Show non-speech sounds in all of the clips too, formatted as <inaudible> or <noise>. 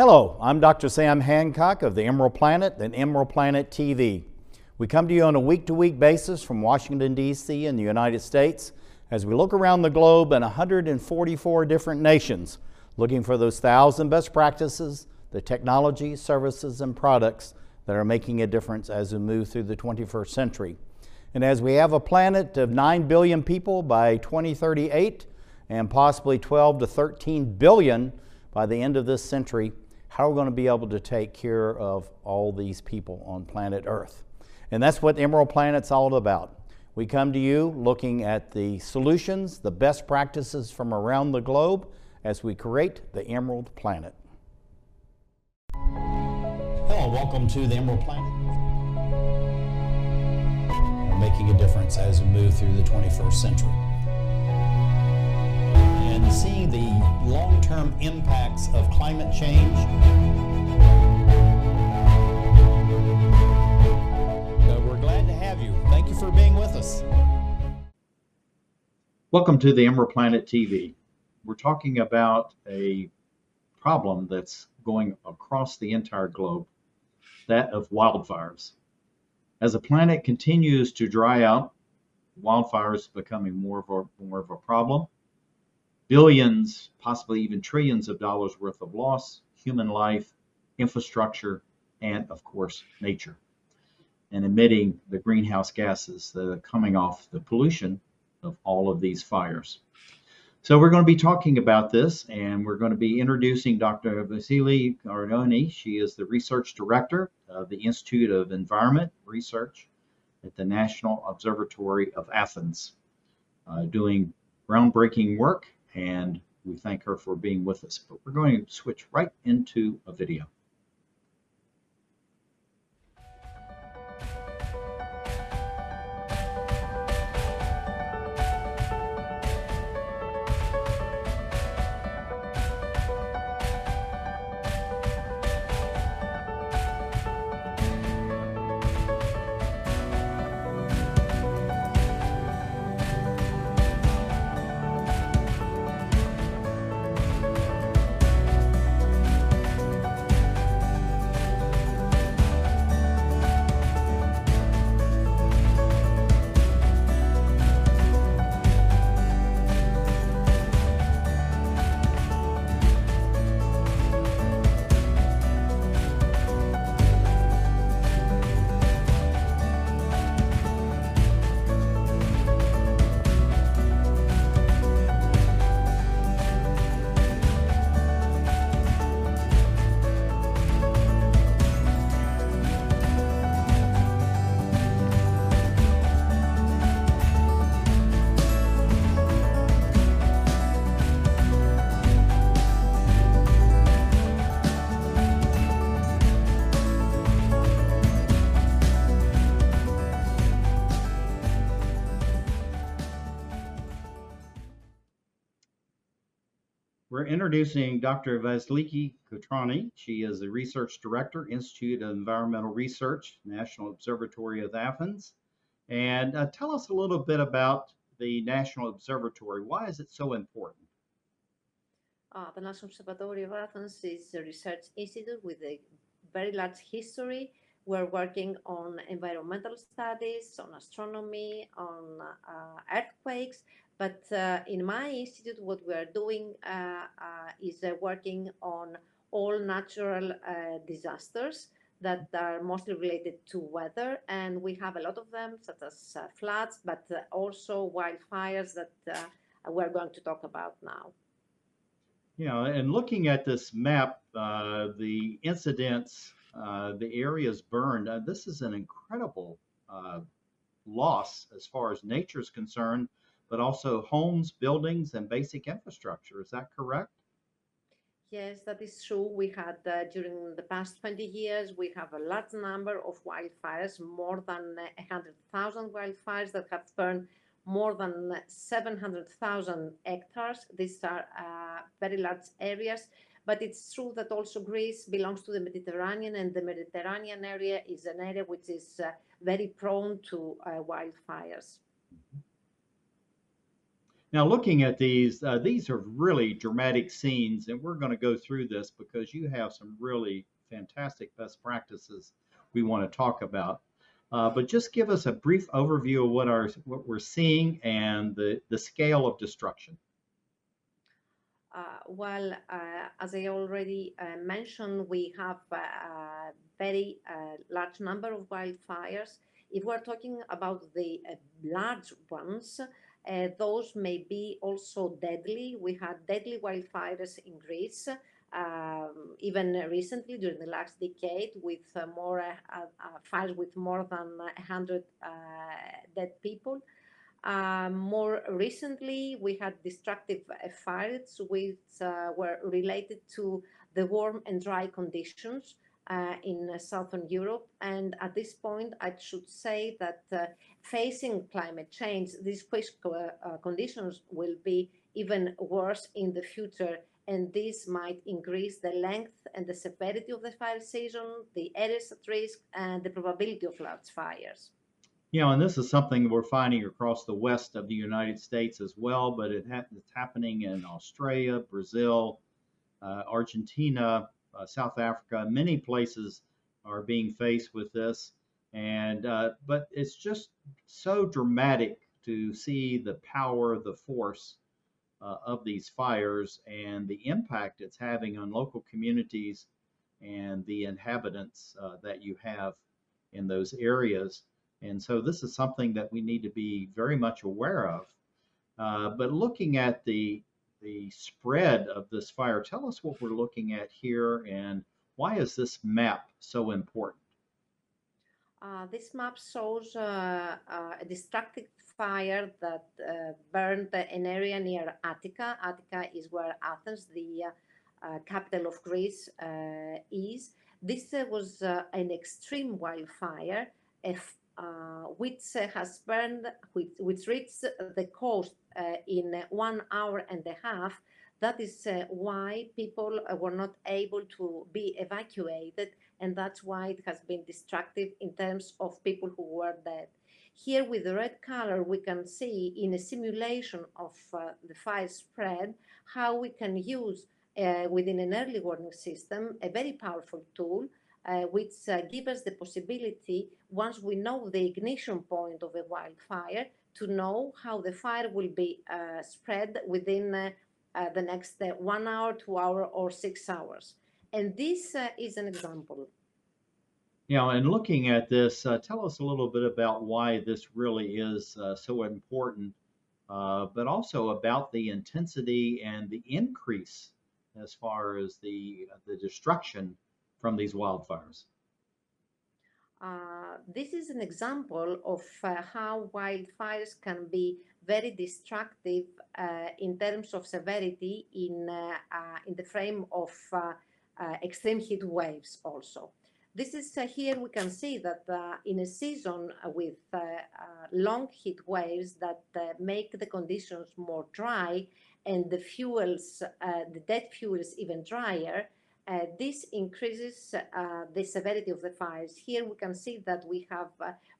Hello, I'm Dr. Sam Hancock of the Emerald Planet and Emerald Planet TV. We come to you on a week to week basis from Washington, D.C., in the United States as we look around the globe in 144 different nations looking for those thousand best practices, the technology, services, and products that are making a difference as we move through the 21st century. And as we have a planet of 9 billion people by 2038 and possibly 12 to 13 billion by the end of this century, how are we going to be able to take care of all these people on planet Earth? And that's what Emerald Planet's all about. We come to you looking at the solutions, the best practices from around the globe as we create the Emerald Planet. Hello, welcome to the Emerald Planet. We're making a difference as we move through the 21st century. And seeing the long term impacts of climate change. So we're glad to have you. Thank you for being with us. Welcome to the Emerald Planet TV. We're talking about a problem that's going across the entire globe that of wildfires. As the planet continues to dry out, wildfires becoming more of a, more of a problem billions, possibly even trillions of dollars worth of loss, human life, infrastructure, and of course, nature, and emitting the greenhouse gases that are coming off the pollution of all of these fires. So we're going to be talking about this, and we're going to be introducing Dr. Vasily Cardoni. She is the research director of the Institute of Environment Research at the National Observatory of Athens, uh, doing groundbreaking work and we thank her for being with us. But we're going to switch right into a video. Introducing Dr. Vasiliki Kotroni. She is the Research Director, Institute of Environmental Research, National Observatory of Athens. And uh, tell us a little bit about the National Observatory. Why is it so important? Uh, the National Observatory of Athens is a research institute with a very large history. We're working on environmental studies, on astronomy, on uh, earthquakes, but uh, in my institute, what we are doing uh, uh, is working on all natural disasters that are mostly related to weather. And we have a lot of them, such as uh, floods, but uh, also wildfires that uh, we're going to talk about now. Yeah, and looking at this map, the incidents, the areas burned, this is an incredible loss as far as nature is concerned but also homes, buildings, and basic infrastructure. Is that correct? Yes, that is true. We had uh, during the past 20 years, we have a large number of wildfires, more than 100,000 wildfires that have burned more than 700,000 hectares. These are uh, very large areas, but it's true that also Greece belongs to the Mediterranean, and the Mediterranean area is an area which is uh, very prone to uh, wildfires. Now, looking at these, uh, these are really dramatic scenes, and we're going to go through this because you have some really fantastic best practices we want to talk about. Uh, but just give us a brief overview of what our what we're seeing and the the scale of destruction. Uh, well, uh, as I already uh, mentioned, we have uh, a very uh, large number of wildfires. If we're talking about the large ones, uh, those may be also deadly. We had deadly wildfires in Greece, um, even recently during the last decade, with uh, more uh, uh, fires with more than 100 uh, dead people. Um, more recently, we had destructive uh, fires which were related to the warm and dry conditions in southern Europe. And at this point, I should say that facing climate change, these uh, uh, conditions will be even worse in the future. And this might increase the length and the severity of the fire season, the areas at risk, and the probability of large fires. Know, and this is something we're finding across the west of the United States as well, but it ha- it's happening in Australia, Brazil, uh, Argentina, uh, South Africa. Many places are being faced with this, and uh, but it's just so dramatic to see the power, the force uh, of these fires, and the impact it's having on local communities and the inhabitants uh, that you have in those areas. And so this is something that we need to be very much aware of. Uh, but looking at the the spread of this fire, tell us what we're looking at here and why is this map so important? Uh, this map shows uh, uh, a destructive fire that uh, burned an area near Attica. Attica is where Athens, the uh, capital of Greece, is. This was an extreme wildfire, if, which has burned, which, which reached the coast in one hour and a half. That is why people were not able to be evacuated and that's why it has been destructive in terms of people who were dead. Here with the red color, we can see in a simulation of uh, the fire spread, how we can use uh, within an early warning system, a very powerful tool, uh, which uh, gives us the possibility, once we know the ignition point of a wildfire, to know how the fire will be uh, spread within uh, the next one hour, two hour, or six hours. And this is an example. You know, and looking at this, uh, tell us a little bit about why this really is uh, so important, uh, but also about the intensity and the increase as far as the the destruction from these wildfires. Uh, this is an example of uh, how wildfires can be very destructive uh, in terms of severity in in the frame of extreme heat waves also. This is uh, here we can see that uh, in a season uh, with uh, uh, long heat waves that uh, make the conditions more dry and the fuels, the dead fuels even drier, this increases the severity of the fires. Here we can see that we have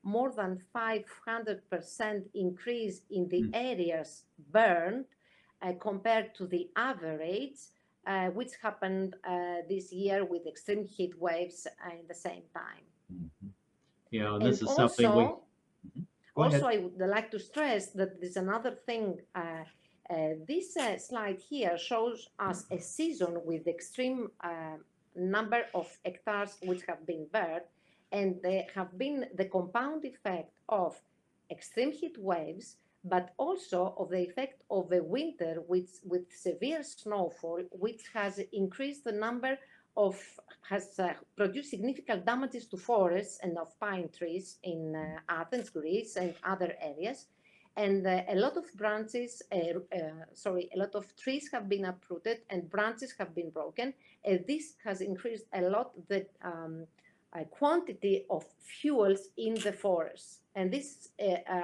more than 500% increase in the mm. areas burned compared to the average uh, which happened uh, this year with extreme heat waves in the same time. You know, this and is also, something we. Mm-hmm. Also, ahead. I would like to stress that there's another thing. Uh, uh this uh, slide here shows us a season with extreme number of hectares which have been burned, and there have been the compound effect of extreme heat waves but also of the effect of the winter with, with severe snowfall, which has increased the number of, has uh, produced significant damages to forests and of pine trees in uh, Athens, Greece, and other areas. And uh, a lot of branches, uh, uh, sorry, a lot of trees have been uprooted and branches have been broken. And this has increased a lot the um, uh, quantity of fuels in the forests. And this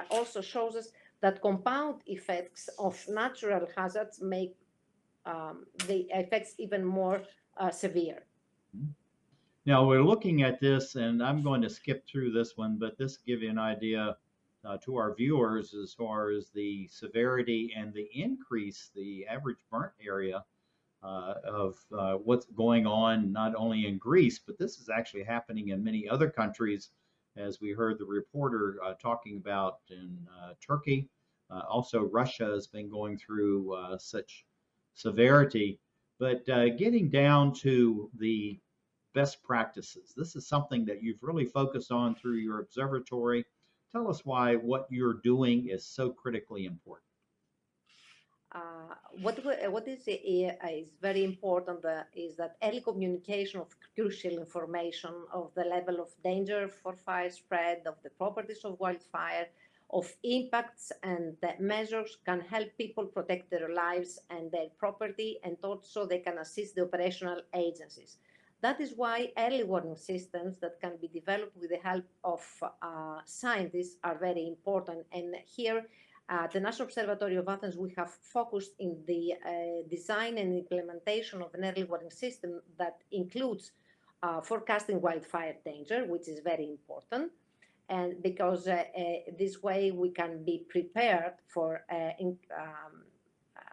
also shows us that compound effects of natural hazards make um, the effects even more uh, severe. Now we're looking at this, and I'm going to skip through this one, but this give you an idea uh, to our viewers as far as the severity and the increase, the average burnt area uh, of uh, what's going on not only in Greece, but this is actually happening in many other countries, as we heard the reporter uh, talking about in uh, Turkey. Uh, also, Russia has been going through uh, such severity. But getting down to the best practices, this is something that you've really focused on through your observatory. Tell us why what you're doing is so critically important. Uh, what what is uh, is very important uh, is that early communication of crucial information of the level of danger for fire spread, of the properties of wildfire, of impacts and measures can help people protect their lives and their property, and also they can assist the operational agencies. That is why early warning systems that can be developed with the help of uh, scientists are very important. And here at the National Observatory of Athens, we have focused in the uh, design and implementation of an early warning system that includes uh, forecasting wildfire danger, which is very important. And because uh, uh this way we can be prepared for uh, in, um,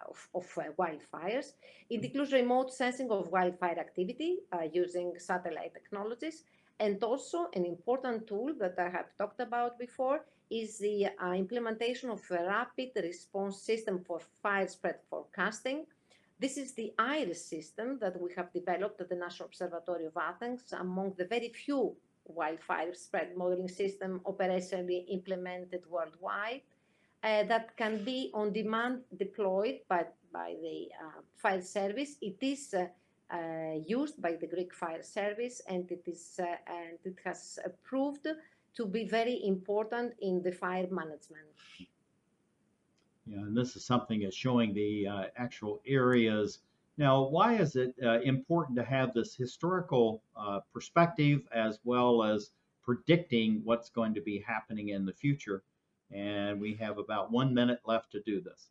of, of uh, wildfires. It includes remote sensing of wildfire activity using satellite technologies. And also an important tool that I have talked about before is the uh, implementation of a rapid response system for fire spread forecasting. This is the IRIS system that we have developed at the National Observatory of Athens among the very few wildfire spread modeling system operationally implemented worldwide uh, that can be on demand deployed by, by the uh, fire service. It is uh, used by the Greek fire service and it is uh, and it has proved to be very important in the fire management. Yeah, and this is something that's showing the uh, actual areas. Now, why is it uh, important to have this historical uh, perspective as well as predicting what's going to be happening in the future? And we have about one minute left to do this.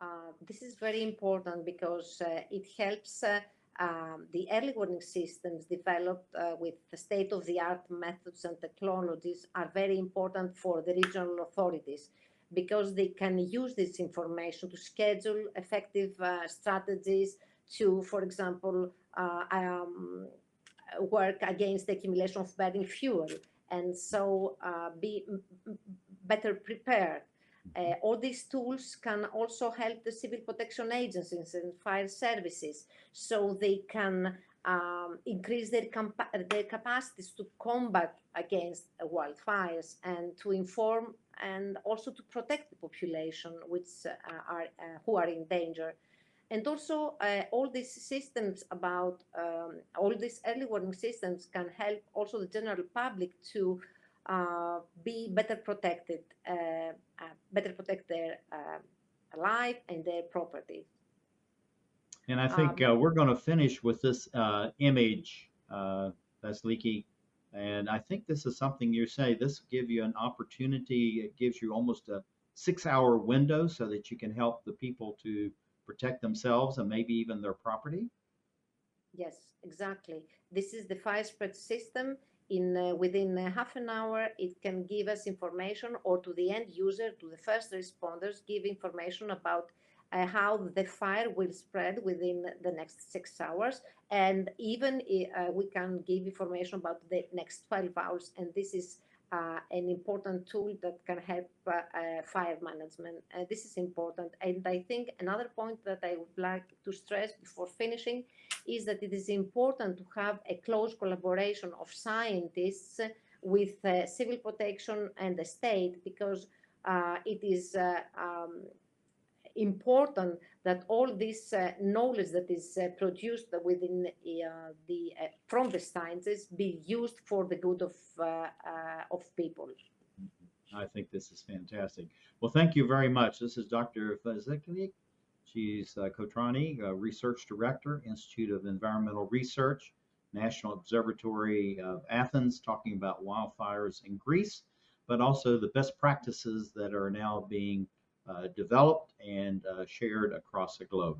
Uh, this is very important because uh, it helps uh, um, the early warning systems developed uh, with the state-of-the-art methods and technologies are very important for the regional authorities because they can use this information to schedule effective uh, strategies to, for example, uh, um, work against the accumulation of burning fuel and so be better prepared uh, all these tools can also help the civil protection agencies and fire services so they can um, increase their, their capacities to combat against uh, wildfires and to inform and also to protect the population which uh, are uh, who are in danger. And also uh, all these systems about um, all these early warning systems can help also the general public to uh, be better protected, uh, uh, better protect their life and their property. And I think um, we're going to finish with this image, that's leaky. And I think this is something you say, this give you an opportunity. It gives you almost a six hour window so that you can help the people to protect themselves and maybe even their property? Yes, exactly. This is the fire spread system in uh, within half an hour it can give us information or to the end user to the first responders give information about uh, how the fire will spread within the next six hours. And even uh, we can give information about the next 12 hours. And this is uh, an important tool that can help uh, uh, fire management. this is important. And I think another point that I would like to stress before finishing is that it is important to have a close collaboration of scientists with uh, civil protection and the state because uh, it is uh, um, important that all this uh, knowledge that is uh, produced within uh, the from the sciences be used for the good of of people. I think this is fantastic. Well, thank you very much. This is Dr. Fazeklik. She's uh, Kotroni, uh, Research Director, Institute of Environmental Research, National Observatory of Athens, talking about wildfires in Greece, but also the best practices that are now being uh, developed and uh, shared across the globe.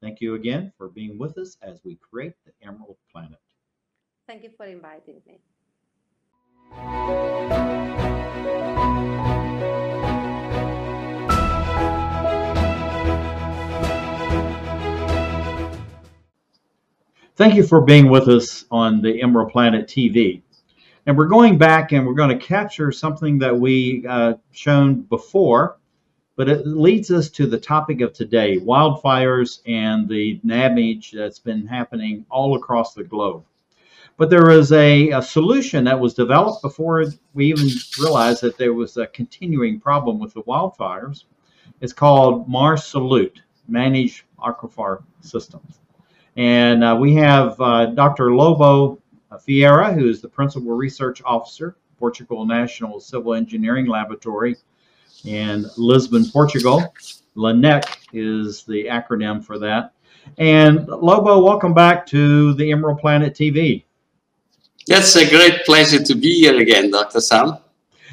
Thank you again for being with us as we create the Emerald Planet. Thank you for inviting me. Thank you for being with us on the Emerald Planet TV. And we're going back and we're going to capture something that we uh, shown before, but it leads us to the topic of today, wildfires and the damage that's been happening all across the globe. But there is a, a solution that was developed before we even realized that there was a continuing problem with the wildfires. It's called MARSOLUT, Managed Aquifer Systems. And uh, we have uh, Dr. Lobo Ferreira, who is the Principal Research Officer, Portugal National Civil Engineering Laboratory in Lisbon, Portugal. LNEC is the acronym for that. And Lobo, welcome back to the Emerald Planet TV. It's a great pleasure to be here again, Dr. Sam.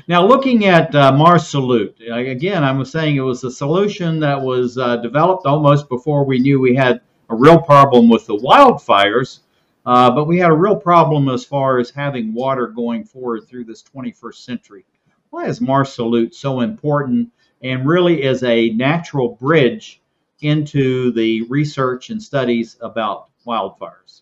Now, looking at uh, MARSOLUT, again, I was saying it was a solution that was uh, developed almost before we knew we had a real problem with the wildfires, uh, but we had a real problem as far as having water going forward through this 21st century. Why is MARSOLUT so important and really is a natural bridge into the research and studies about wildfires?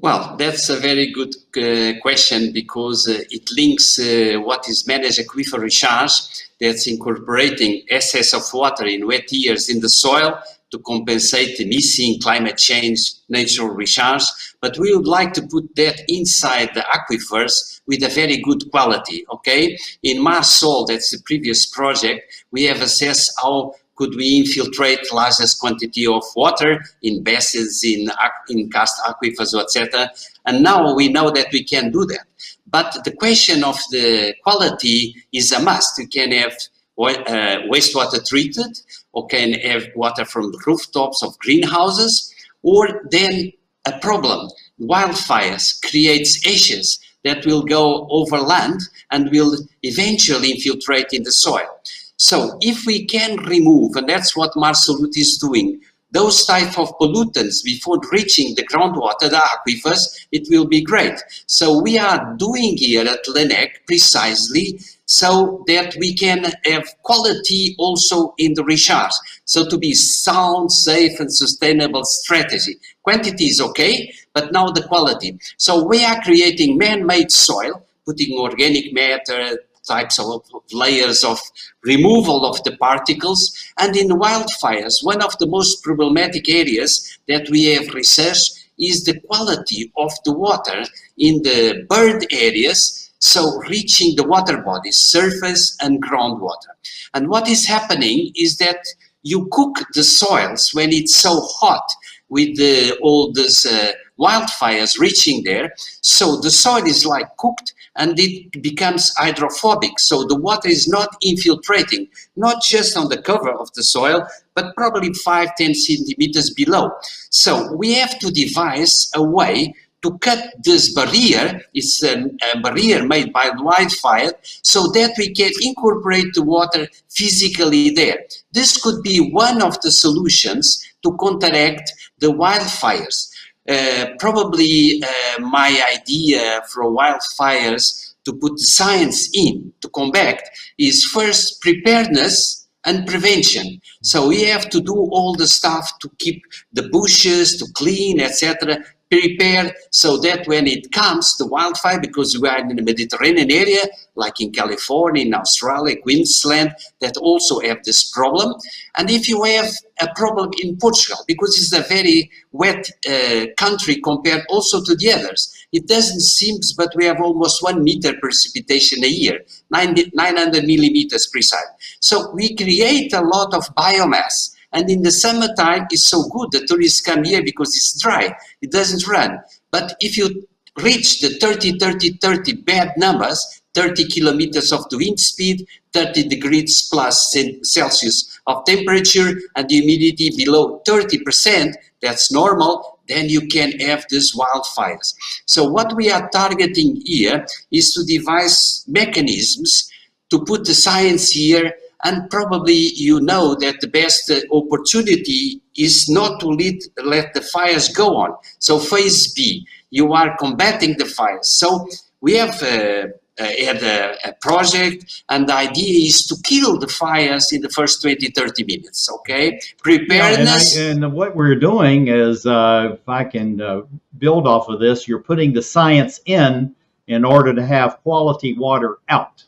Well, that's a very good uh, question because uh, it links uh, what is managed aquifer recharge that's incorporating excess of water in wet years in the soil to compensate the missing climate change natural recharge, but we would like to put that inside the aquifers with a very good quality, okay? In Marsol, that's the previous project, we have assessed how could we infiltrate largest quantity of water in basins, in, in karst aquifers, etc. And now we know that we can do that. But the question of the quality is a must. You can have Uh, wastewater treated, or can have water from rooftops of greenhouses, or then a problem. Wildfires creates ashes that will go over land and will eventually infiltrate in the soil. So if we can remove, and that's what MARSOLUT is doing, those type of pollutants before reaching the groundwater, the aquifers, it will be great. So we are doing here at LNEC precisely so that we can have quality also in the recharge. So to be sound, safe and sustainable strategy. Quantity is okay, but now the quality. So we are creating man-made soil, putting organic matter, types of layers of removal of the particles. And in wildfires, one of the most problematic areas that we have researched is the quality of the water in the burned areas, so reaching the water bodies, surface and groundwater. And what is happening is that you cook the soils when it's so hot with the, all these uh, wildfires reaching there. So the soil is like cooked and it becomes hydrophobic. So the water is not infiltrating, not just on the cover of the soil, but probably 5, 10 centimeters below. So we have to devise a way to cut this barrier, it's a, a, barrier made by wildfire, so that we can incorporate the water physically there. This could be one of the solutions to counteract the wildfires. Uh, probably uh, my idea for wildfires to put science in to combat is first preparedness and prevention. So we have to do all the stuff to keep the bushes, to clean, etc prepared so that when it comes to wildfire, because we are in the Mediterranean area, like in California, in Australia, Queensland, that also have this problem. And if you have a problem in Portugal, because it's a very wet uh, country compared also to the others, it doesn't seem, but we have almost one meter precipitation a year, 900 millimeters precise. So we create a lot of biomass and in the summertime, it's so good. The tourists come here because it's dry. It doesn't run. But if you reach the 30, 30, 30 bad numbers, 30 kilometers of the wind speed, 30 degrees plus Celsius of temperature, and the humidity below 30%, that's normal, then you can have these wildfires. So what we are targeting here is to devise mechanisms to put the science here and probably you know that the best uh, opportunity is not to let, let the fires go on. So phase B, you are combating the fires. So we have uh, uh, had a, a, project, and the idea is to kill the fires in the first 20, 30 minutes. Okay, preparedness. Yeah, and, I, and, what we're doing is, uh, if I can uh, build off of this, you're putting the science in in order to have quality water out.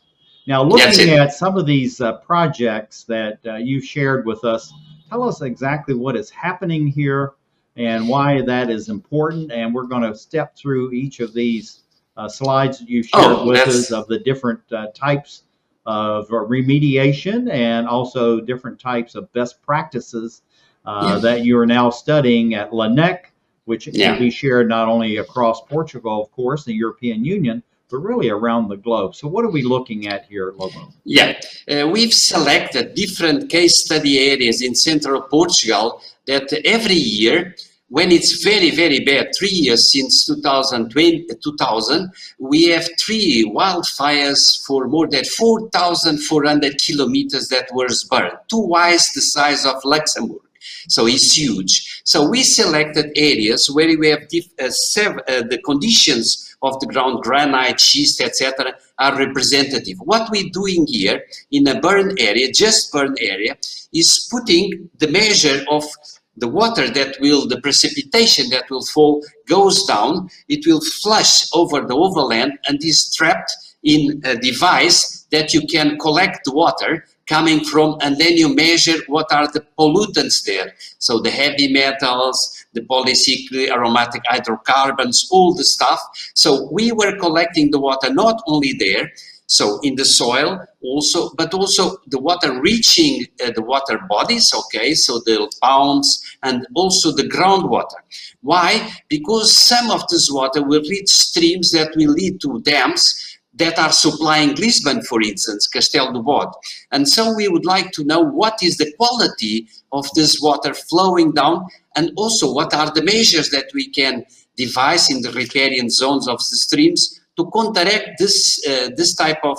Now, looking at some of these uh, projects that uh, you shared with us, tell us exactly what is happening here and why that is important. And we're going to step through each of these uh, slides that you shared oh, with us of the different uh, types of remediation and also different types of best practices uh, yeah. that you are now studying at LNEC, which yeah. can be shared not only across Portugal, of course, the European Union, but really around the globe. So what are we looking at here, Lobo? Yeah, uh, we've selected different case study areas in central Portugal that every year when it's very, very bad, three years since 2020, 2000, we have three wildfires for more than 4,400 kilometers that were burned, twice the size of Luxembourg. So it's huge. So we selected areas where we have uh, uh, the conditions of the ground, granite, schist, etc., are representative. What we're doing here in a burn area, just burn area, is putting the measure of the water that will, the precipitation that will fall goes down, it will flush over the overland and is trapped in a device that you can collect the water coming from and then you measure what are the pollutants there. So the heavy metals, the polycyclic aromatic hydrocarbons, all the stuff. So we were collecting the water not only there, so in the soil also, but also the water reaching uh, the water bodies, okay, so the ponds and also the groundwater. Why? Because some of this water will reach streams that will lead to dams that are supplying Lisbon, for instance, Castelo de Bode. And so we would like to know what is the quality of this water flowing down and also what are the measures that we can devise in the riparian zones of the streams to counteract this, uh, this type of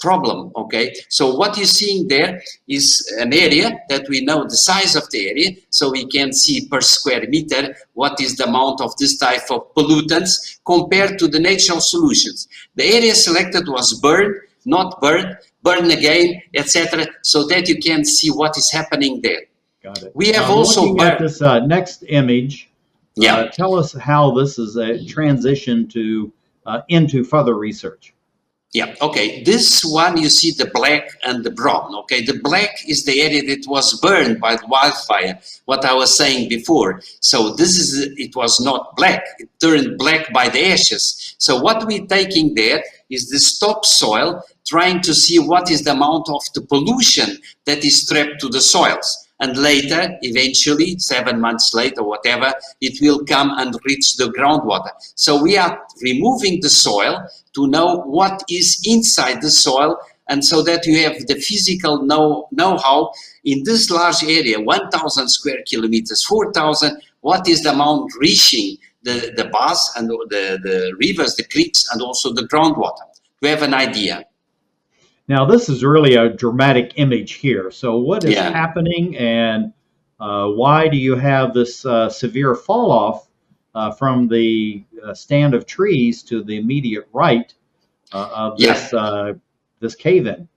problem, okay? So what you're seeing there is an area that we know the size of the area, so we can see per square meter what is the amount of this type of pollutants compared to the natural solutions. The area selected was burned, not burned, burn again, etc., so that you can see what is happening there. Got it. We have also looking at this uh, next image. Yeah. Uh, tell us how this is a transition to uh, into further research. Yeah, okay. This one you see the black and the brown. Okay, the black is the area that was burned by the wildfire, what I was saying before. So this is, it was not black, it turned black by the ashes. So what we're taking there is the topsoil, trying to see what is the amount of the pollution that is trapped to the soils and later, eventually, seven months later, whatever, it will come and reach the groundwater. So we are removing the soil to know what is inside the soil and so that you have the physical know, know-how in this large area, 1,000 square kilometers, 4,000, what is the amount reaching the, the bars and the, the rivers, the creeks, and also the groundwater. We have an idea. Now, this is really a dramatic image here. So, what is yeah. happening, and uh, why do you have this uh, severe fall off uh, from the uh, stand of trees to the immediate right uh, of this yeah. Uh, this cave in?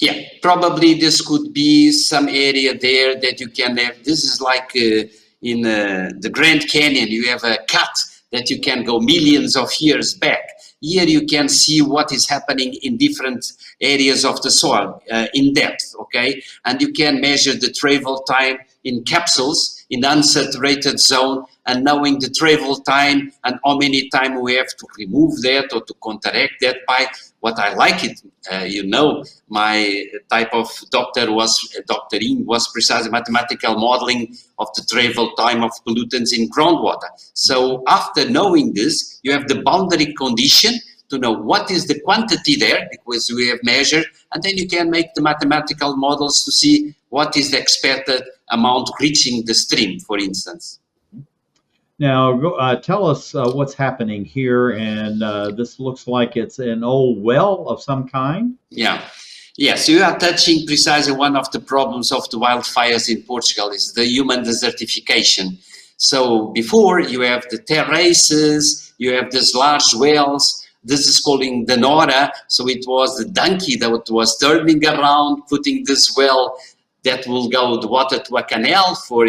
Yeah, probably this could be some area there that you can have. This is like in the Grand Canyon, you have a cut that you can go millions of years back. Here you can see what is happening in different areas of the soil uh, in depth, okay? And you can measure the travel time in capsules in unsaturated zone and knowing the travel time and how many time we have to remove that or to counteract that by what I like it, uh, you know, my type of doctor was, uh, doctoring was precisely mathematical modeling of the travel time of pollutants in groundwater. So after knowing this, you have the boundary condition to know what is the quantity there because we have measured and then you can make the mathematical models to see what is the expected amount reaching the stream, for instance. Now, uh, tell us uh, what's happening here, and uh, this looks like it's an old well of some kind. Yeah, yes, you are touching precisely one of the problems of the wildfires in Portugal is the human desertification. So before you have the terraces, you have these large wells, This is calling the Nora. So it was the donkey that was turning around, putting this well that will go the water to a canal for uh,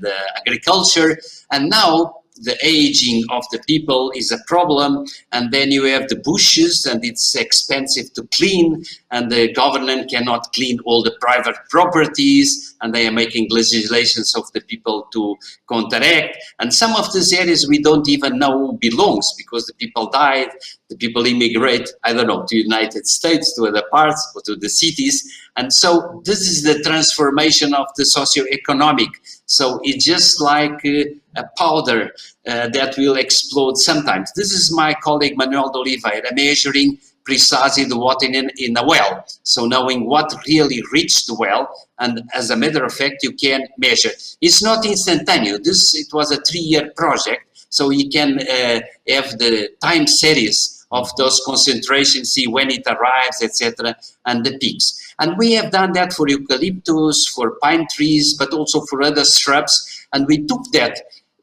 the agriculture. And now the aging of the people is a problem and then you have the bushes and it's expensive to clean and the government cannot clean all the private properties and they are making legislations of the people to counteract. And some of these areas we don't even know belongs because the people died the people immigrate i don't know to united states to other parts or to the cities. And so this is the transformation of the socio-economic. So it's just like uh, a powder uh, that will explode sometimes. This is my colleague Manuel Oliveira measuring precisely the water in, in a well. So knowing what really reached the well, and as a matter of fact, you can measure. It's not instantaneous. This it was a three-year project, so you can uh, have the time series of those concentrations, see when it arrives, etc., and the peaks. And we have done that for eucalyptus, for pine trees, but also for other shrubs. And we took that,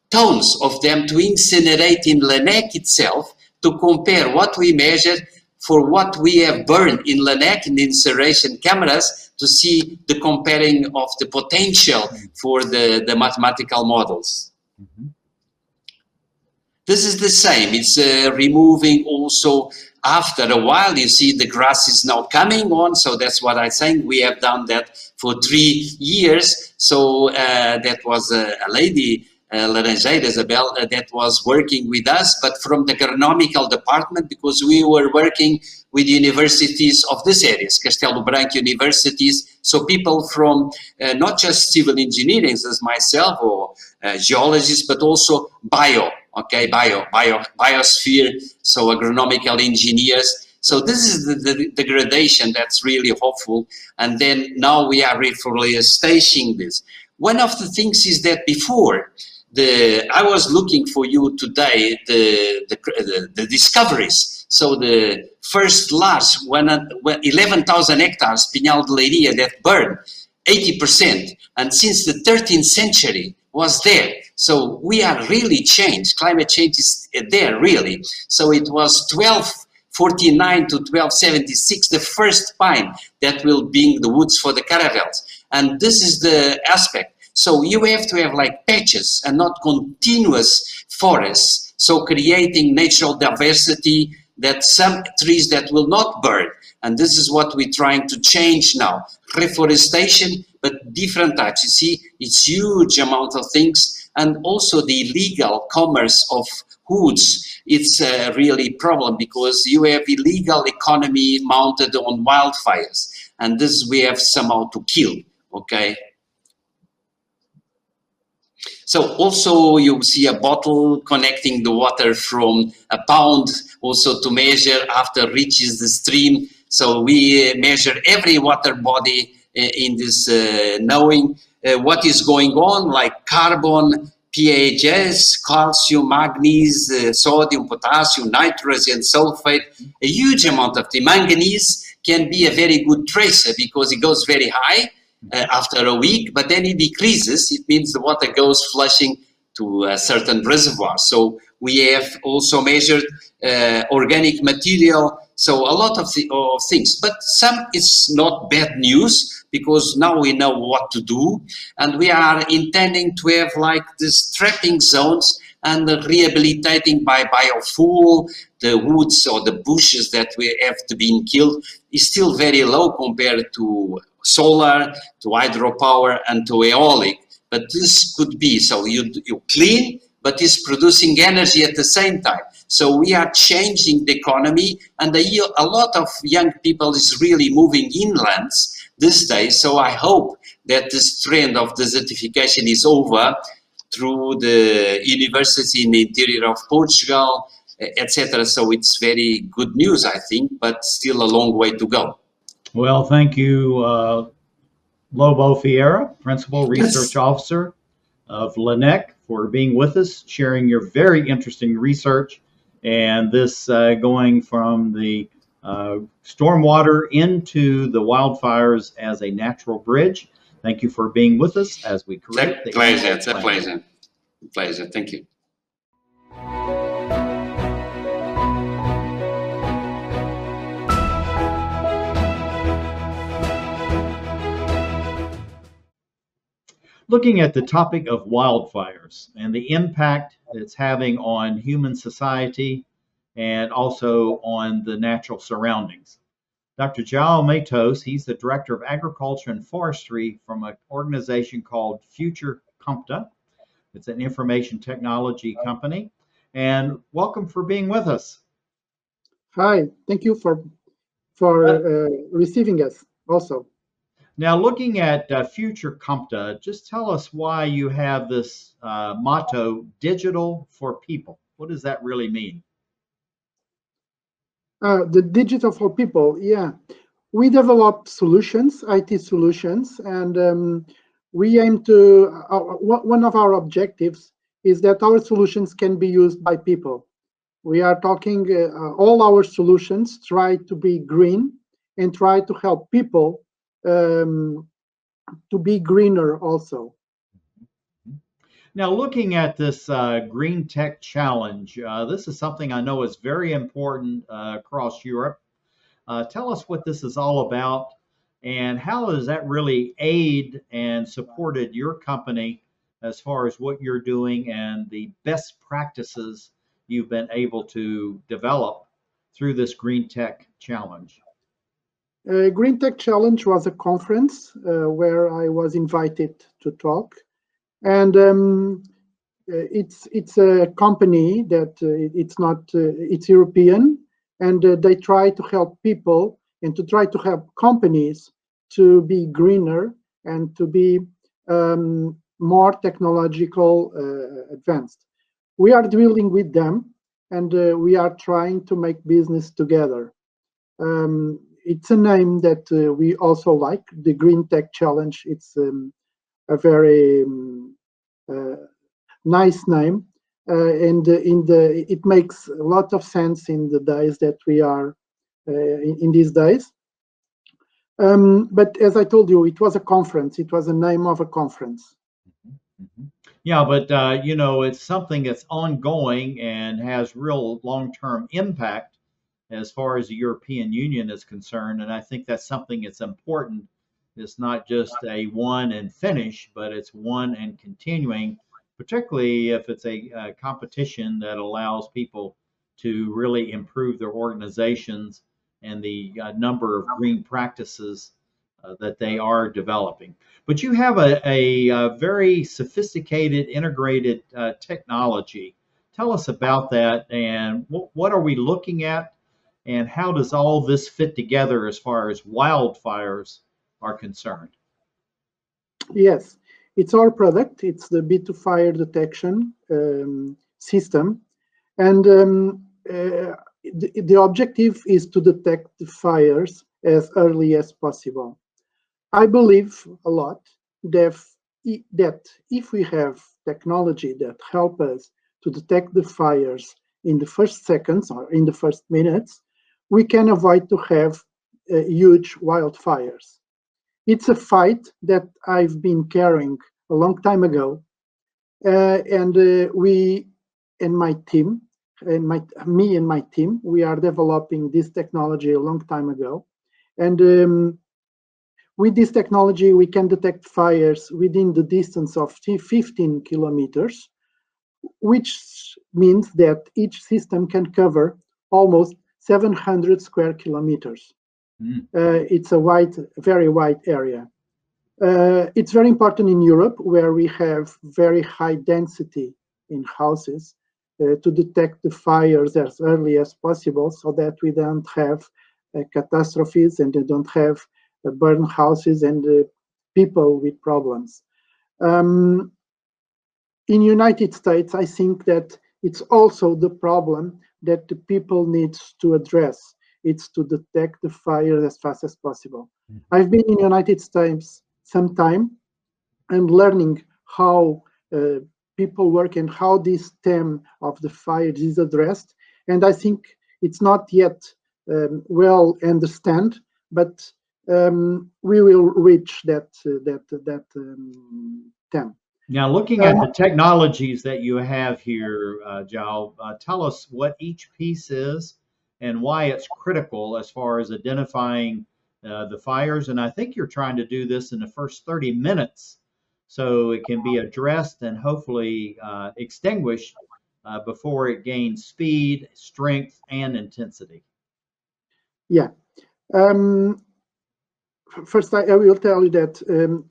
tons of them, to incinerate in LNEC itself to compare what we measured for what we have burned in LNEC in incineration cameras to see the comparing of the potential for the, the mathematical models. Mm -hmm. This is the same. It's uh, removing also after a while, you see the grass is now coming on. So that's what I'm saying. We have done that for three years. So uh, that was a, a lady, uh, Laranjeira Isabel, uh, that was working with us, but from the agronomical department, because we were working with universities of this areas, Castelo Branco universities. So people from uh, not just civil engineering as myself or uh, geologists, but also bio okay, bio, bio, biosphere, so agronomical engineers. So this is the, the, the gradation that's really hopeful. And then now we are reforestation this. One of the things is that before, the I was looking for you today the, the, the, the discoveries. So the first large 11,000 hectares Pinhal de Leiria that burned 80%. And since the 13th century was there. So we are really changed. Climate change is there really. So it was 1249 to 1276, the first pine that will bring the woods for the caravels. And this is the aspect. So you have to have like patches and not continuous forests. So creating natural diversity that some trees that will not burn. And this is what we're trying to change now. Reforestation, but different types. You see, it's huge amount of things and also the illegal commerce of hoods it's a really problem because you have illegal economy mounted on wildfires and this we have somehow to kill okay so also you see a bottle connecting the water from a pound also to measure after reaches the stream. So we measure every water body eh, in this uh, knowing uh, what is going on, like carbon, PAHs, calcium, magnesium, uh, sodium, potassium, nitrogen, sulfate, a huge amount of the manganese can be a very good tracer because it goes very high. uh, after a week, but then it decreases. It means the water goes flushing to a certain reservoir. So we have also measured uh, organic material so a lot of, the, of things, but some is not bad news because now we know what to do, and we are intending to have like these trapping zones and rehabilitating by biofuel the woods or the bushes that we have to be killed is still very low compared to solar, to hydropower, and to eolic. But this could be so you you clean, but it's producing energy at the same time. So we are changing the economy and a, a lot of young people is really moving inland these days. So I hope that this trend of desertification is over through the university in the interior of Portugal, etc. So it's very good news, I think, but still a long way to go. Well, thank you, uh, Lobo Ferreira, Principal Research yes. Officer of LNEC, for being with us, sharing your very interesting research and this uh, going from the uh, stormwater into the wildfires as a natural bridge. Thank you for being with us as we correct. It's a pleasure. It's a pleasure. Pleasure. Thank you. Looking at the topic of wildfires and the impact it's having on human society and also on the natural surroundings. Dr. João Matos, he's the Director of Agriculture and Forestry from an organization called Future Compta. It's an information technology company. And welcome for being with us. Hi, thank you for for uh, receiving us also. Now, looking at uh, Future Compta, just tell us why you have this uh, motto, digital for people. What does that really mean? Uh, the digital for people, yeah. We develop solutions, IT solutions, and um, we aim to, uh, one of our objectives is that our solutions can be used by people. We are talking, uh, all our solutions try to be green and try to help people um, to be greener also. Now, looking at this uh, Green Tech Challenge, uh, this is something I know is very important uh, across Europe. Uh, tell us what this is all about and how does that really aid and supported your company as far as what you're doing and the best practices you've been able to develop through this Green Tech Challenge? Uh, Green Tech Challenge was a conference uh, where I was invited to talk and um, uh, it's it's a company that uh, it's not uh, it's European, and uh, they try to help people and to try to help companies to be greener and to be um, more technological advanced. We are dealing with them, and we are trying to make business together. Um, it's a name that we also like, the Green Tech Challenge. It's um, a very um, uh, nice name. Uh, and in the it makes a lot of sense in the days that we are uh, in, in, these days. Um, but as I told you, it was a conference. It was a name of a conference. Mm-hmm. Yeah, but uh, you know, it's something that's ongoing and has real long-term impact as far as the European Union is concerned. And I think that's something that's important it's not just a one and finish, but it's one and continuing, particularly if it's a, a competition that allows people to really improve their organizations and the uh, number of green practices uh, that they are developing. But you have a, a, a very sophisticated, integrated uh, technology. Tell us about that and what, what are we looking at and how does all this fit together as far as wildfires are concerned? Yes, it's our product. It's the Bee2FireDetection um, system. And um, uh, the, the objective is to detect the fires as early as possible. I believe a lot that, that if we have technology that help us to detect the fires in the first seconds or in the first minutes, we can avoid to have uh, huge wildfires. It's a fight that I've been carrying a long time ago, uh, and uh, we and my team, and my me and my team, we are developing this technology a long time ago, and um, with this technology we can detect fires within the distance of 15 kilometers, which means that each system can cover almost 700 square kilometers. Mm. Uh, it's a wide, very wide area. Uh, it's very important in Europe, where we have very high density in houses, uh, to detect the fires as early as possible, so that we don't have uh, catastrophes and we don't have uh, burned houses and uh, people with problems. Um, in United States, I think that it's also the problem that the people needs to address it's to detect the fire as fast as possible. Mm-hmm. I've been in United States some time and learning how uh, people work and how this theme of the fire is addressed. And I think it's not yet um, well understand, but um, we will reach that uh, that that um, theme. Now, looking at the technologies that you have here, uh, João, uh, tell us what each piece is and why it's critical as far as identifying uh, the fires. And I think you're trying to do this in the first 30 minutes so it can be addressed and hopefully uh, extinguished uh, before it gains speed, strength, and intensity. Yeah. Um, first, I, will tell you that um,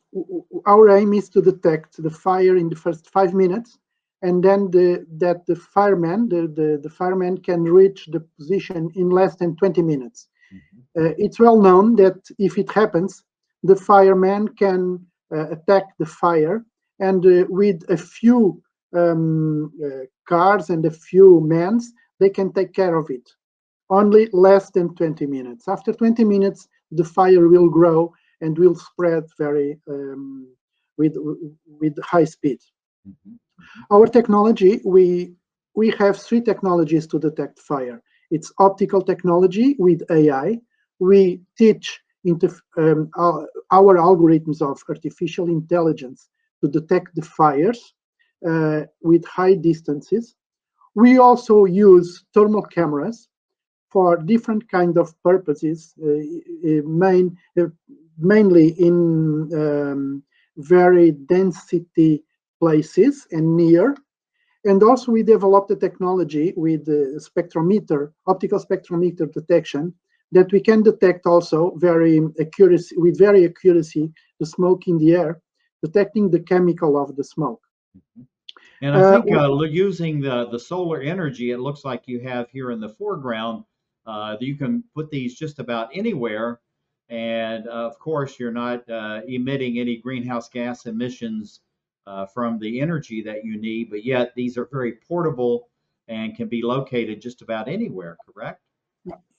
our aim is to detect the fire in the first five minutes, and then the, that the fireman, the, the, the fireman can reach the position in less than 20 minutes. Mm-hmm. Uh, it's well known that if it happens, the fireman can uh, attack the fire, and uh, with a few um, uh, cars and a few men, they can take care of it only less than 20 minutes. After 20 minutes, the fire will grow and will spread very um, with with high speed. Mm -hmm. Our technology, we we have three technologies to detect fire. It's optical technology with AI. We teach um, our, our, algorithms of artificial intelligence to detect the fires uh, with high distances. We also use thermal cameras for different kind of purposes, uh, uh, main, uh, mainly in um, very density places and near. And also we developed a technology with the spectrometer, optical spectrometer detection, that we can detect also very accuracy, with very accuracy the smoke in the air, detecting the chemical of the smoke. Mm-hmm. And I think uh, using the, the solar energy, it looks like you have here in the foreground, uh, you can put these just about anywhere. And uh, of course, you're not uh, emitting any greenhouse gas emissions uh, from the energy that you need, but yet these are very portable and can be located just about anywhere, correct?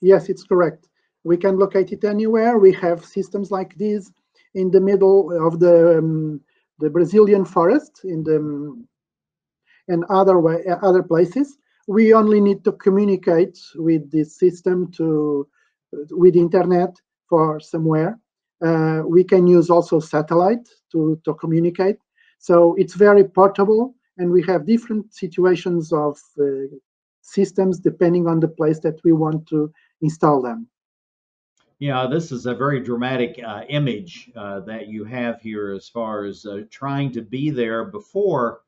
Yes, it's correct. We can locate it anywhere. We have systems like these in the middle of the um, the Brazilian forest in the um, and other way other places we only need to communicate with the system to with internet for somewhere. Uh, we can use also satellite to, to communicate. So it's very portable and we have different situations of uh, systems depending on the place that we want to install them. Yeah, this is a very dramatic uh, image uh, that you have here as far as uh, trying to be there before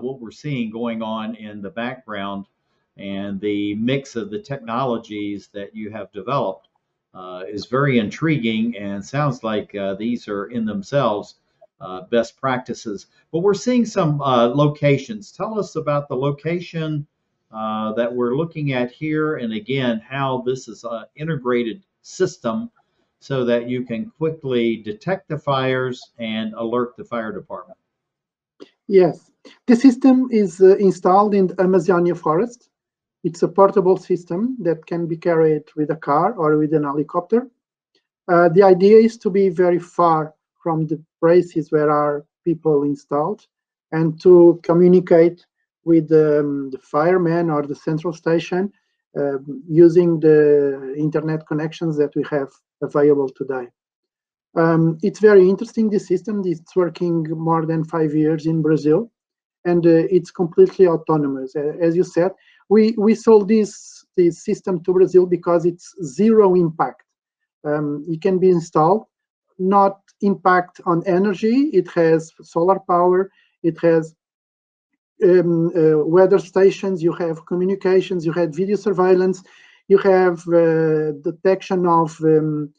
what we're seeing going on in the background and the mix of the technologies that you have developed uh, is very intriguing and sounds like uh, these are in themselves uh, best practices. But we're seeing some uh, locations. Tell us about the location uh, that we're looking at here, and again, how this is an integrated system so that you can quickly detect the fires and alert the fire department. Yes, the system is uh, installed in the Amazonia forest. It's a portable system that can be carried with a car or with an helicopter. Uh, the idea is to be very far from the places where are people installed and to communicate with um, the firemen or the central station uh, using the internet connections that we have available today. Um, it's very interesting, this system. It's working more than five years in Brazil, and uh, it's completely autonomous. As you said, we, we sold this, this system to Brazil because it's zero impact. Um, it can be installed, not impact on energy. It has solar power. It has um, uh, weather stations. You have communications. You have video surveillance. You have uh, detection of um,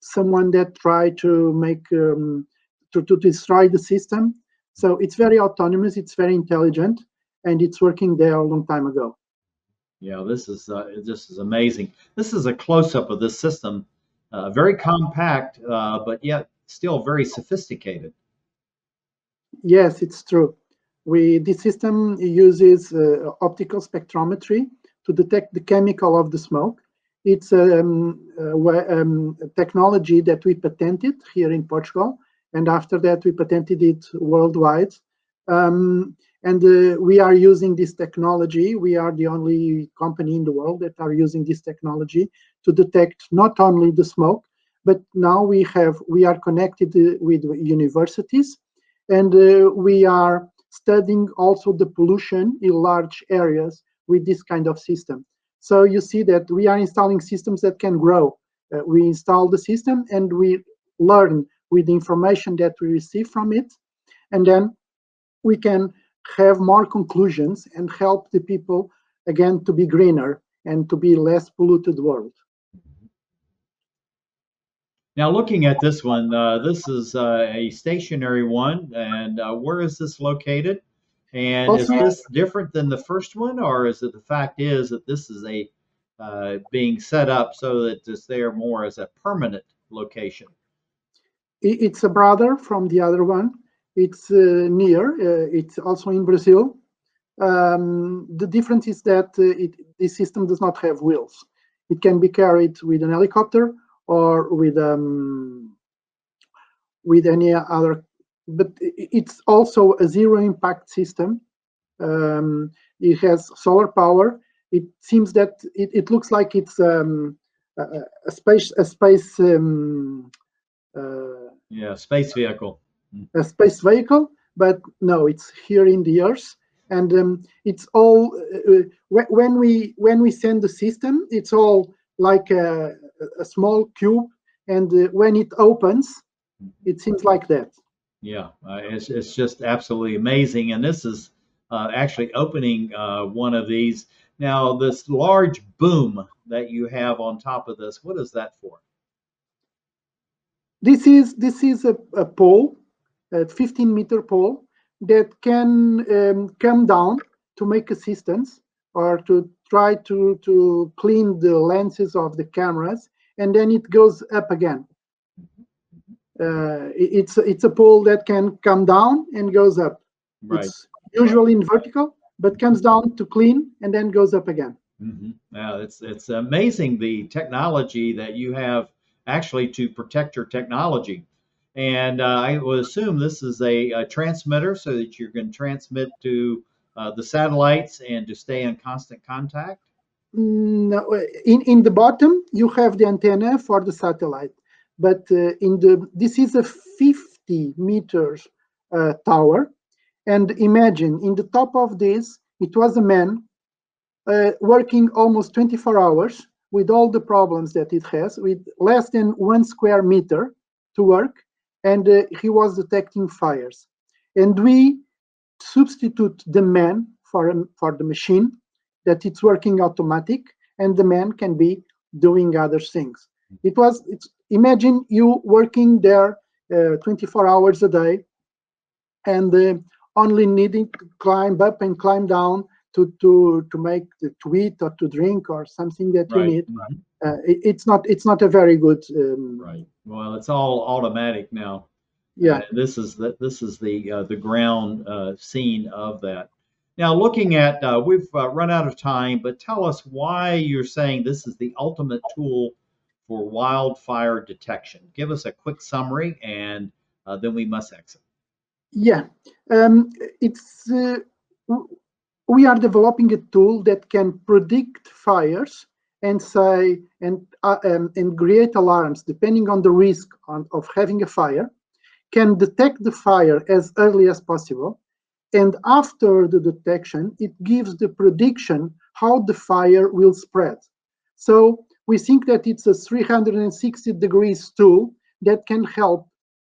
someone that tried to make um, to, to destroy the system. So it's very autonomous. It's very intelligent, and it's working there a long time ago. Yeah, this is uh, this is amazing. This is a close up of this system, uh, very compact, uh, but yet still very sophisticated. Yes, it's true. We this system uses uh, optical spectrometry to detect the chemical of the smoke. It's um, a um, technology that we patented here in Portugal, and after that we patented it worldwide. Um, and uh, we are using this technology. We are the only company in the world that are using this technology to detect not only the smoke, but now we have we are connected uh, with universities, and uh, we are studying also the pollution in large areas with this kind of system. So you see that we are installing systems that can grow. Uh, we install the system and we learn with the information that we receive from it and then we can have more conclusions and help the people again to be greener and to be less polluted world. Now, looking at this one, uh, this is uh, a stationary one, and uh, where is this located? And is this different than the first one, or is it the fact is that this is a uh, being set up so that it's there more as a permanent location? It's a brother from the other one. It's uh, near. Uh, it's also in Brazil. Um, the difference is that uh, it, this system does not have wheels. It can be carried with an helicopter or with um, with any other. But it's also a zero impact system. Um, it has solar power. It seems that it, it looks like it's um, a, a- space a space um, Yeah, space vehicle. a space vehicle, but no, it's here in the Earth, and um, it's all uh, uh, when we when we send the system, it's all like a, a small cube, and uh, when it opens, it seems like that. Yeah, uh, it's it's just absolutely amazing, and this is uh, actually opening uh, one of these. Now, this large boom that you have on top of this, what is that for? This is this is a, a pole, a 15 meter pole that can um, come down to make assistance or to try to to clean the lenses of the cameras, and then it goes up again. Uh, it's it's a pole that can come down and goes up. Right. It's usually in vertical, but comes down to clean and then goes up again. hmm Yeah, it's it's amazing the technology that you have actually to protect your technology. And uh, I would assume this is a, a transmitter so that you can transmit to uh, the satellites and to stay in constant contact. No, in in the bottom you have the antenna for the satellite, but uh, in the this is a 50 meters uh, tower, and imagine in the top of this it was a man uh, working almost 24 hours with all the problems that it has, with less than one square meter to work, and uh, he was detecting fires, and we substitute the man for an- for the machine that it's working automatic and the man can be doing other things. It was it's imagine you working there uh, 24 hours a day and uh, only needing to climb up and climb down to to to make the to eat or to drink or something that you need Mhm. uh, it- it's not it's not a very good um, Right. Well, it's all automatic now. yeah Uh, this is the this is the uh, the ground uh, scene of that. Now, looking at uh, we've uh, run out of time, but tell us why you're saying this is the ultimate tool for wildfire detection. Give us a quick summary, and uh, then we must exit. Yeah, um, it's uh, we are developing a tool that can predict fires and say and uh, um, and create alarms depending on the risk on, of having a fire. Can detect the fire as early as possible, and after the detection, it gives the prediction how the fire will spread. So we think that it's a 360 degrees tool that can help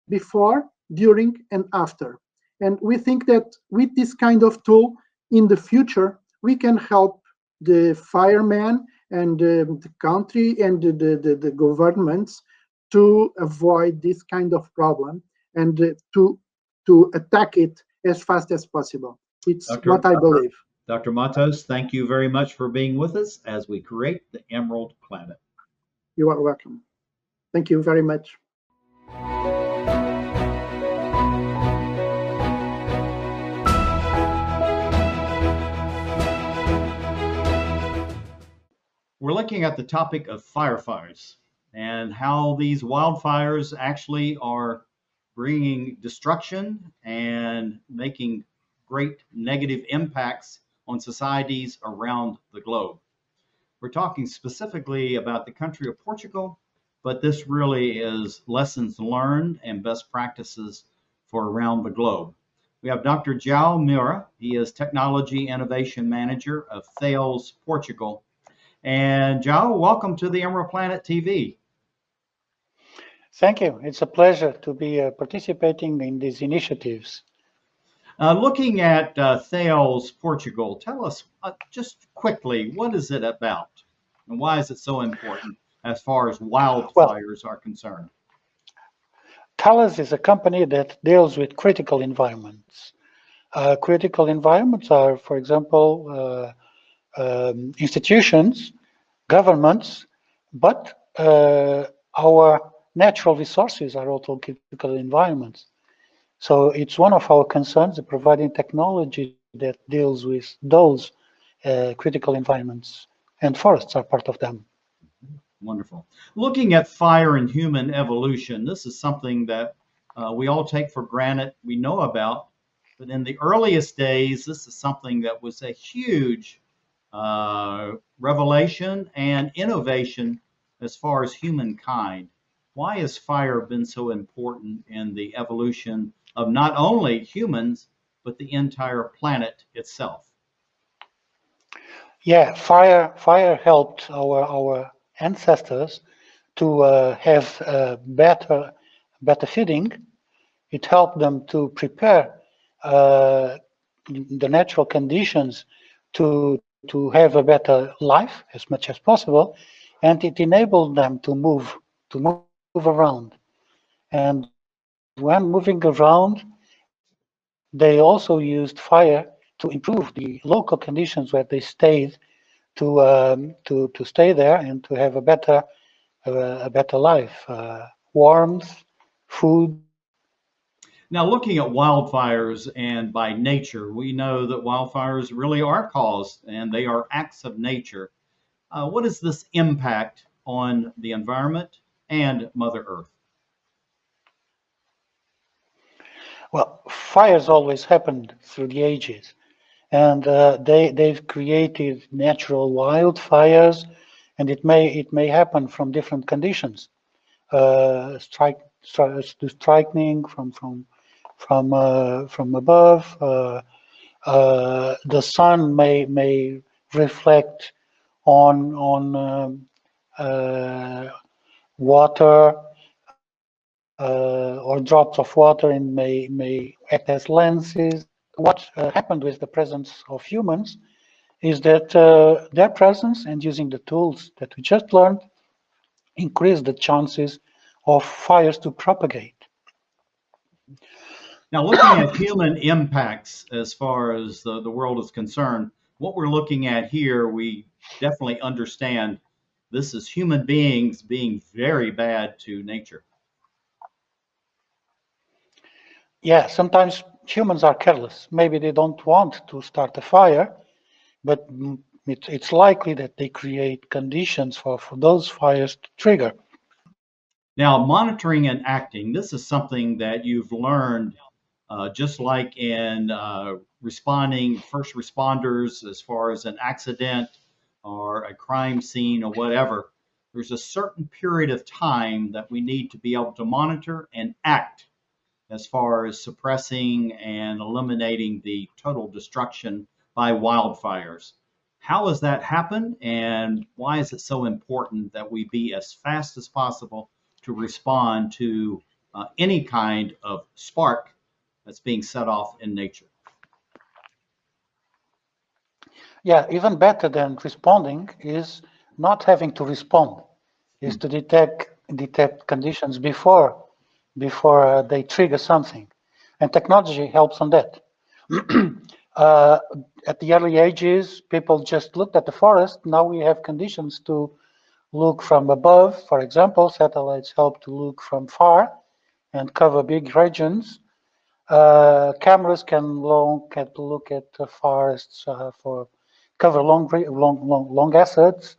before, during, and after. And we think that with this kind of tool in the future, we can help the firemen and um, the country and the, the, the, governments to avoid this kind of problem and uh, to to attack it as fast as possible. It's Dr. what I believe. Dr. Matos, thank you very much for being with us as we create the Emerald Planet. You are welcome. Thank you very much. We're looking at the topic of firefighters and how these wildfires actually are bringing destruction and making great negative impacts on societies around the globe. We're talking specifically about the country of Portugal, but this really is lessons learned and best practices for around the globe. We have Dr. João Mira. He is Technology Innovation Manager of Thales, Portugal. And Joe, welcome to the Emerald Planet TV. Thank you. It's a pleasure to be uh, participating in these initiatives. Uh, looking at uh, Thales, Portugal, tell us uh, just quickly what is it about, and why is it so important as far as wildfires are concerned? Thales is a company that deals with critical environments. Uh, critical environments are, for example, uh, um, institutions, governments, but uh, our natural resources are also critical environments. So it's one of our concerns, providing technology that deals with those uh, critical environments, and forests are part of them. Wonderful. Looking at fire and human evolution, this is something that uh, we all take for granted, we know about, but in the earliest days, this is something that was a huge uh, revelation and innovation as far as humankind. Why has fire been so important in the evolution of not only humans, but the entire planet itself? Yeah, fire fire helped our our ancestors to uh, have uh, better better feeding. It helped them to prepare uh, the natural conditions to to have a better life as much as possible, and it enabled them to move to move around. And when moving around, they also used fire to improve the local conditions where they stayed to um, to to stay there and to have a better uh, a better life, uh, warmth, food. Now, looking at wildfires and by nature, we know that wildfires really are caused and they are acts of nature. Uh, what is this impact on the environment and Mother Earth? Well, fires always happened through the ages, and uh, they they've created natural wildfires, and it may it may happen from different conditions, uh, strike, stri- striking from from from uh, from above. Uh, uh, the sun may may reflect on on um, uh, water or drops of water and may, may act as lenses. What happened with the presence of humans is that uh, their presence and using the tools that we just learned increase the chances of fires to propagate. Now, looking at human impacts as far as the, the world is concerned, what we're looking at here, we definitely understand this is human beings being very bad to nature. Yeah, sometimes humans are careless. Maybe they don't want to start a fire, but it, it's likely that they create conditions for, for those fires to trigger. Now, monitoring and acting, this is something that you've learned uh, just like in uh, responding first responders as far as an accident or a crime scene or whatever. There's a certain period of time that we need to be able to monitor and act as far as suppressing and eliminating the total destruction by wildfires. How has that happened and why is it so important that we be as fast as possible to respond to uh, any kind of spark that's being set off in nature? Yeah, even better than responding is not having to respond, is to detect detect conditions before before uh, they trigger something, and technology helps on that. <clears throat> uh, at the early ages, people just looked at the forest. Now we have conditions to look from above. For example, satellites help to look from far and cover big regions. Uh, cameras can long can look at forests uh, for cover long long long, long assets.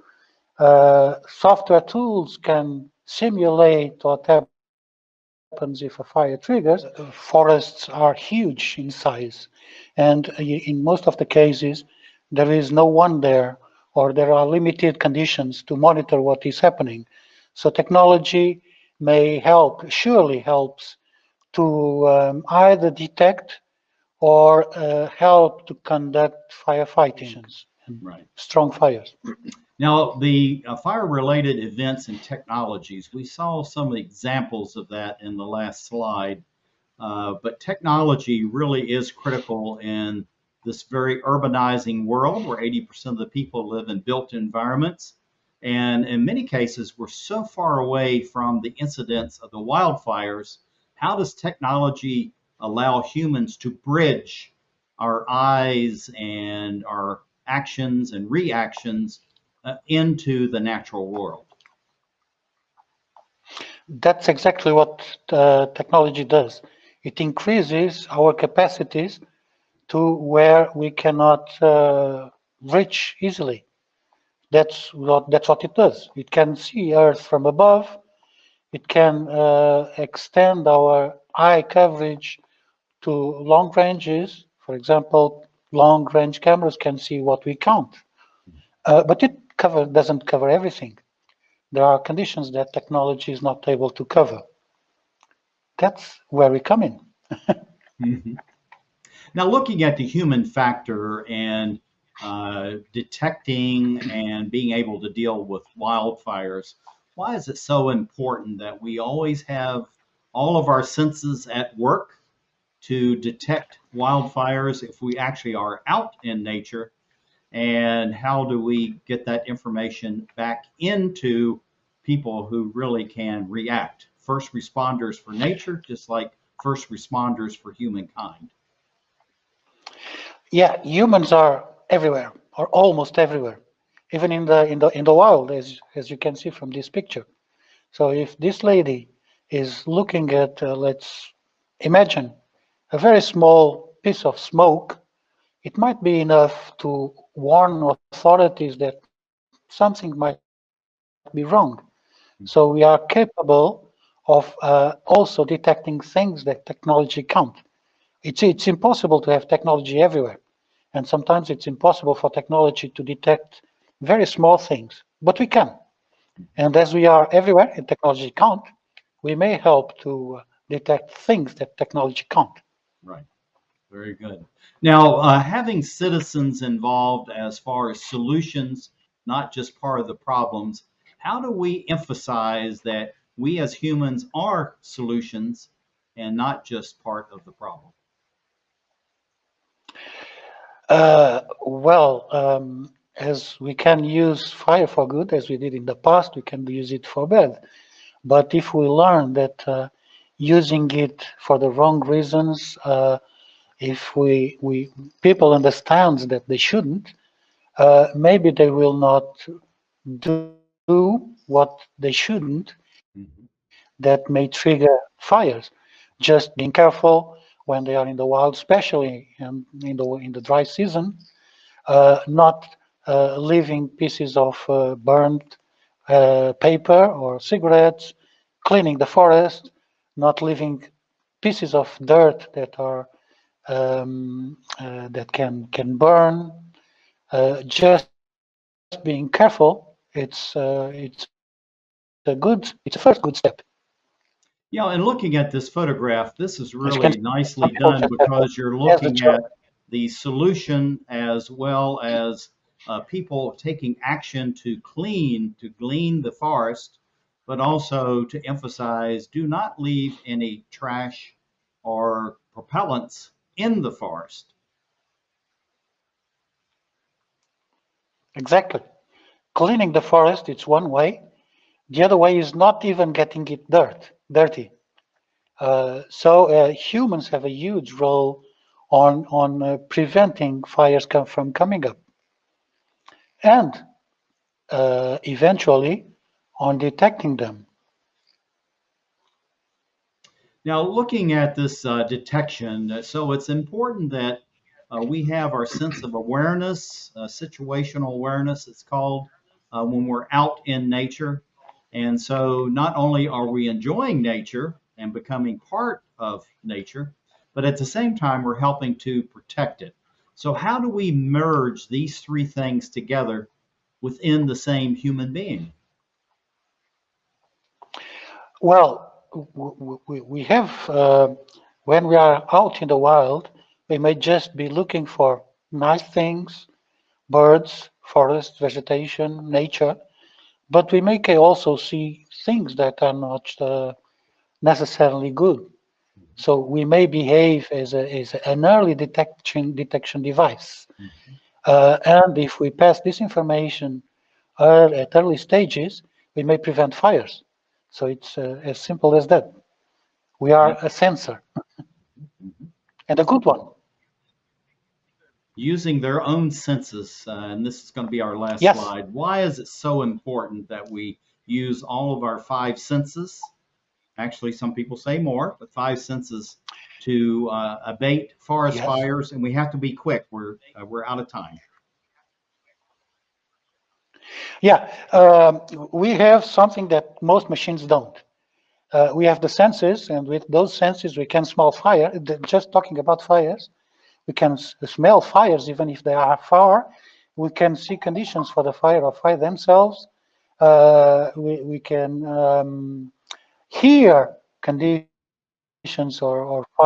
Uh, software tools can simulate what happens if a fire triggers. Forests are huge in size, and in most of the cases, there is no one there, or there are limited conditions to monitor what is happening. So technology may help, surely helps to um, either detect or uh, help to conduct firefighting and Right. strong fires. Now, the uh, fire-related events and technologies, we saw some examples of that in the last slide. Uh, but technology really is critical in this very urbanizing world where 80% of the people live in built environments. And in many cases, we're so far away from the incidents of the wildfires. How does technology allow humans to bridge our eyes and our actions and reactions uh, into the natural world? That's exactly what uh, technology does. It increases our capacities to where we cannot uh, reach easily. That's what that's what it does. It can see Earth from above. It can uh, extend our eye coverage to long ranges. For example, long range cameras can see what we can't. Uh, but it cover doesn't cover everything. There are conditions that technology is not able to cover. That's where we come in. Mhm. Now, looking at the human factor and uh, detecting and being able to deal with wildfires, why is it so important that we always have all of our senses at work to detect wildfires if we actually are out in nature? And how do we get that information back into people who really can react? First responders for nature, just like first responders for humankind. Yeah, humans are everywhere, or almost everywhere, even in the in the in the wild, as as you can see from this picture. So if this lady is looking at, uh, let's imagine, a very small piece of smoke, it might be enough to warn authorities that something might be wrong. So we are capable of uh, also detecting things that technology can't. It's, it's impossible to have technology everywhere. And sometimes it's impossible for technology to detect very small things, but we can. And as we are everywhere and technology can't, we may help to uh, detect things that technology can't. Right. Very good. Now, uh, having citizens involved as far as solutions, not just part of the problems, how do we emphasize that we as humans are solutions and not just part of the problem? Uh, well, um, as we can use fire for good, as we did in the past, we can use it for bad. But if we learn that uh, using it for the wrong reasons, uh, if we we people understand that they shouldn't, uh, maybe they will not do what they shouldn't. Mhm. That may trigger fires. Just being careful when they are in the wild, especially in, in the in the dry season, uh, not leaving pieces of uh, burned uh, paper or cigarettes, cleaning the forest, not leaving pieces of dirt that are um, uh, that can can burn. Uh, just being careful. It's uh, it's a good. It's a first good step. Yeah, and looking at this photograph, this is really nicely <laughs> done because you're looking at the solution as well as uh, people taking action to clean, to glean the forest, but also to emphasize do not leave any trash or propellants in the forest. Exactly. Cleaning the forest, it's one way. The other way is not even getting it dirt, dirty. Uh, so uh, humans have a huge role on on uh, preventing fires come from coming up, and uh, eventually on detecting them. Now, looking at this uh, detection, uh, so it's important that uh, we have our sense of awareness, uh, situational awareness, it's called, uh, when we're out in nature. And so not only are we enjoying nature and becoming part of nature, but at the same time, we're helping to protect it. So, how do we merge these three things together within the same human being? Well, we have uh, when we are out in the wild, we may just be looking for nice things, birds, forest, vegetation, nature, but we may also see things that are not uh, necessarily good. So we may behave as, a, as an early detection detection device. Uh, and if we pass this information at early stages, we may prevent fires. So it's uh, as simple as that. We are a sensor, and a good one. Using their own senses, uh, and this is going to be our last Yes. slide. Why is it so important that we use all of our five senses? Actually, some people say more, but five senses to uh, abate forest Yes. fires, and we have to be quick. We're uh, we're out of time. Yeah, um, we have something that most machines don't. Uh, we have the senses, and with those senses, we can smell fire. Just talking about fires, we can smell fires even if they are far. We can see conditions for the fire or fire themselves. Uh, we, we can um, hear conditions or, or fire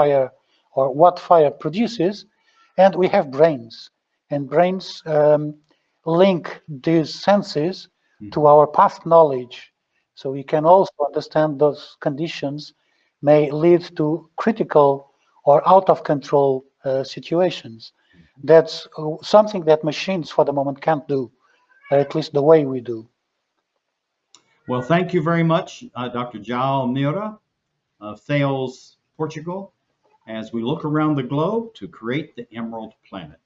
or what fire produces, and we have brains. And brains um, link these senses to our past knowledge. So we can also understand those conditions may lead to critical or out of control uh, situations. That's uh, something that machines for the moment can't do, at least the way we do. Well, thank you very much, uh, Dr. João Mira of Thales, Portugal, as we look around the globe to create the Emerald Planet.